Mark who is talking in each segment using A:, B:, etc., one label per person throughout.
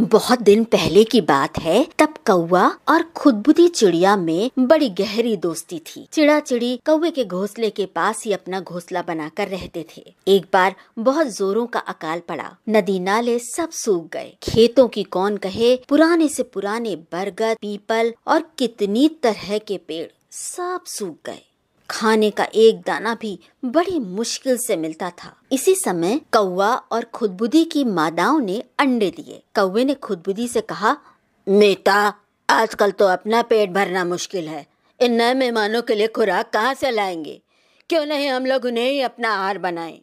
A: बहुत दिन पहले की बात है, तब कौआ और खुदबुदी चिड़िया में बड़ी गहरी दोस्ती थी। चिड़ा चिड़ी कौवे के घोंसले के पास ही अपना घोंसला बनाकर रहते थे। एक बार बहुत जोरों का अकाल पड़ा। नदी नाले सब सूख गए। खेतों की कौन कहे, पुराने से पुराने बरगद, पीपल और कितनी तरह के पेड़ सब सूख गए। खाने का एक दाना भी बड़ी मुश्किल से मिलता था। इसी समय कौवा और खुदबुदी की मादाओं ने अंडे दिए। कौवे ने खुदबुदी से कहा
B: मीता आजकल तो अपना पेट भरना मुश्किल है। इन नए मेहमानों के लिए खुराक कहाँ से लाएँगे? क्यों नहीं हम लोग उन्हें ही अपना आहार बनाएँ?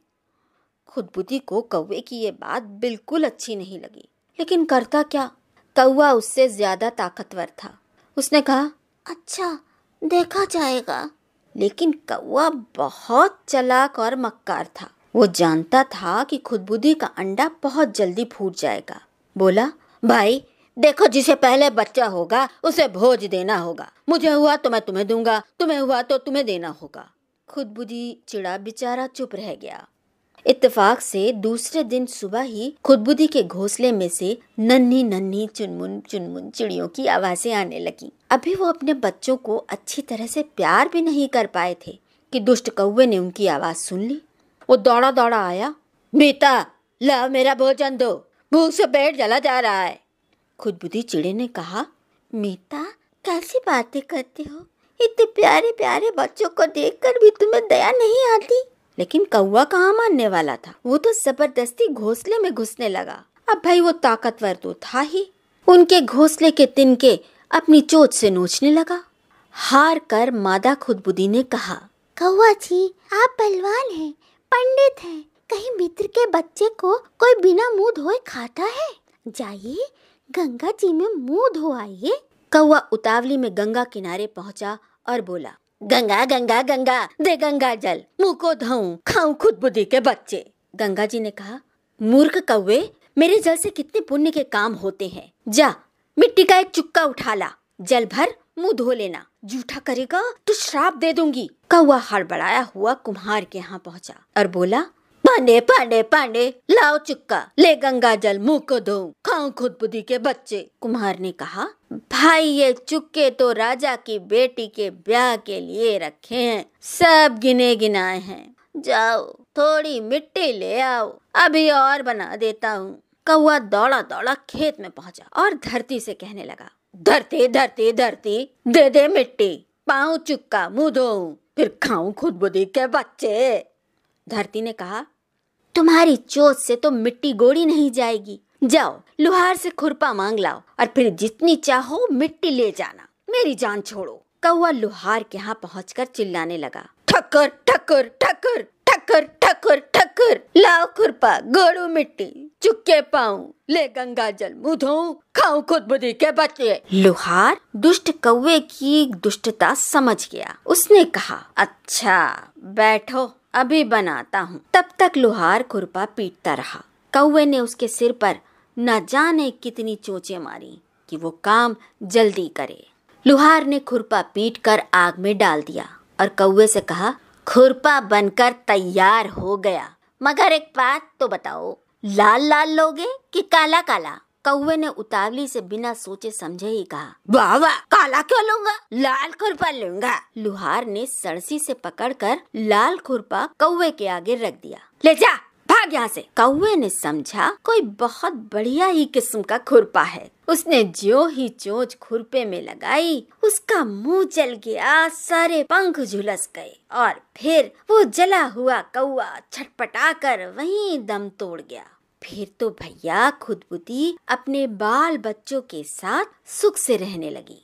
A: खुदबुदी को कौवे की ये बात बिल्कुल अच्छी नहीं लगी। लेकिन करता क्या? कौवा उससे ज़्यादा ताकतवर था। उसने कहा अच्छा देखा जाएगा। लेकिन कौआ बहुत चलाक और मक्कार था। वो जानता था कि खुदबुदी का अंडा बहुत जल्दी फूट जाएगा। बोला,
B: भाई, देखो जिसे पहले बच्चा होगा, उसे भोज देना होगा। मुझे हुआ तो मैं तुम्हें दूँगा, तुम्हें हुआ तो तुम्हें देना होगा।
A: खुदबुदी चिड़ा बेचारा चुप रह गया। इत्तेफाक से दूसरे दिन सुबह ही खुदबुदी के घोंसले में से नन्ही नन्ही चुनमुन चुनमुन चिड़ियों की आवाज़ें आने लगी। अभी वो अपने बच्चों को अच्छी तरह से प्यार भी नहीं कर पाए थे कि दुष्ट कौवे ने उनकी आवाज़ सुन ली। वो दौड़ा दौड़ा आया
B: मीता ला मेरा भोजन दो, भूख से पेट जला जा रहा है।
A: खुदबुदी चिड़े ने कहा, मीता, कैसी बातें करते हो? इतने प्यारे प्यारे बच्चों को देखकर भी तुम्हें दया नहीं आती? लेकिन कौआ कहाँ मानने वाला था? वो तो ज़बरदस्ती घोंसले में घुसने लगा। अब भाई वो ताकतवर तो था ही। उनके घोंसले के तिनके अपनी चोट से नोचने लगा। हार कर मादा खुदबुदी ने कहा
C: कौआ जी आप पहलवान हैं पंडित हैं। कहीं मित्र के बच्चे को कोई बिना मुँह धोए खाता है? जाइए गंगा जी में मुँह धो आइए
A: कौआ उतावली में गंगा किनारे पहुँचा और बोला
B: गंगा गंगा गंगा, दे गंगा जल, मुँह को धोऊं, खाऊ खुद बुद्धि के बच्चे।
A: गंगा जी ने कहा, मूर्ख कौवे, मेरे जल से कितने पुण्य के काम होते हैं। जा, मिट्टी का एक चुक्का उठा ला, जल भर, मुँह धो लेना। जूठा करेगा तो श्राप दे दूँगी। कौआ हड़बड़ाया हुआ कुम्हार के यहाँ पहुँचा और बोला
B: पांडे पांडे पांडे लाओ चुक्का ले गंगा जल, मुँह को धो, खाऊं खुद बुद्धि के बच्चे।
A: कुम्हार ने कहा, भाई, ये चुक्के तो राजा की बेटी के ब्याह के लिए रखे हैं। सब गिने गिनाए हैं। जाओ, थोड़ी मिट्टी ले आओ। अभी और बना देता हूँ। कौआ दौड़ा दौड़ा खेत में पहुँचा और धरती से कहने लगा,
B: धरती धरती धरती, दे दे मिट्टी। पाऊ चुक्का मुँह धो फिर खाऊं खुद बुद्धि के बच्चे।
A: धरती ने कहा तुम्हारी चोट से तो मिट्टी गोड़ी नहीं जाएगी। जाओ, लुहार से खुरपा मांग लाओ और फिर जितनी चाहो मिट्टी ले जाना। मेरी जान छोड़ो। कौआ लुहार के यहाँ पहुँच कर चिल्लाने लगा।
B: ठक्कर ठक्कर ठक्कर ठक्कर ठक्कर ठक्कर। लाओ खुरपा, गोड़ू मिट्टी चुक्के पाऊँ। ले गंगा जल, मुँह खाऊं खुद बुद्धि के बच्चे।
A: लुहार दुष्ट कौवे की दुष्टता समझ गया। उसने कहा अच्छा बैठो। अभी बनाता हूँ। तब तक लोहार खुरपा पीटता रहा। कौवे ने उसके सिर पर न जाने कितनी चोचे मारी कि वो काम जल्दी करे। लोहार ने खुरपा पीट कर आग में डाल दिया और कौवे से कहा, खुरपा बनकर तैयार हो गया। मगर एक बात तो बताओ, लाल लाल लोगे कि काला काला? कौवे ने उतावली से बिना सोचे समझे ही कहा,
B: वाह काला क्यों लूँगा? लाल खुरपा लूँगा।
A: लुहार ने सड़सी से पकड़कर लाल खुरपा कौवे के आगे रख दिया।
B: ले जा, भाग यहाँ से।
A: कौवे ने समझा, कोई बहुत बढ़िया ही किस्म का खुरपा है। उसने जो ही चोच खुरपे में लगाई, उसका मुँह जल गया, सारे पंख झुलस गए और फिर वो जला हुआ कौआ छटपटा कर वहीं दम तोड़ गया। फिर तो भैया खुदबुदी अपने बाल बच्चों के साथ सुख से रहने लगी।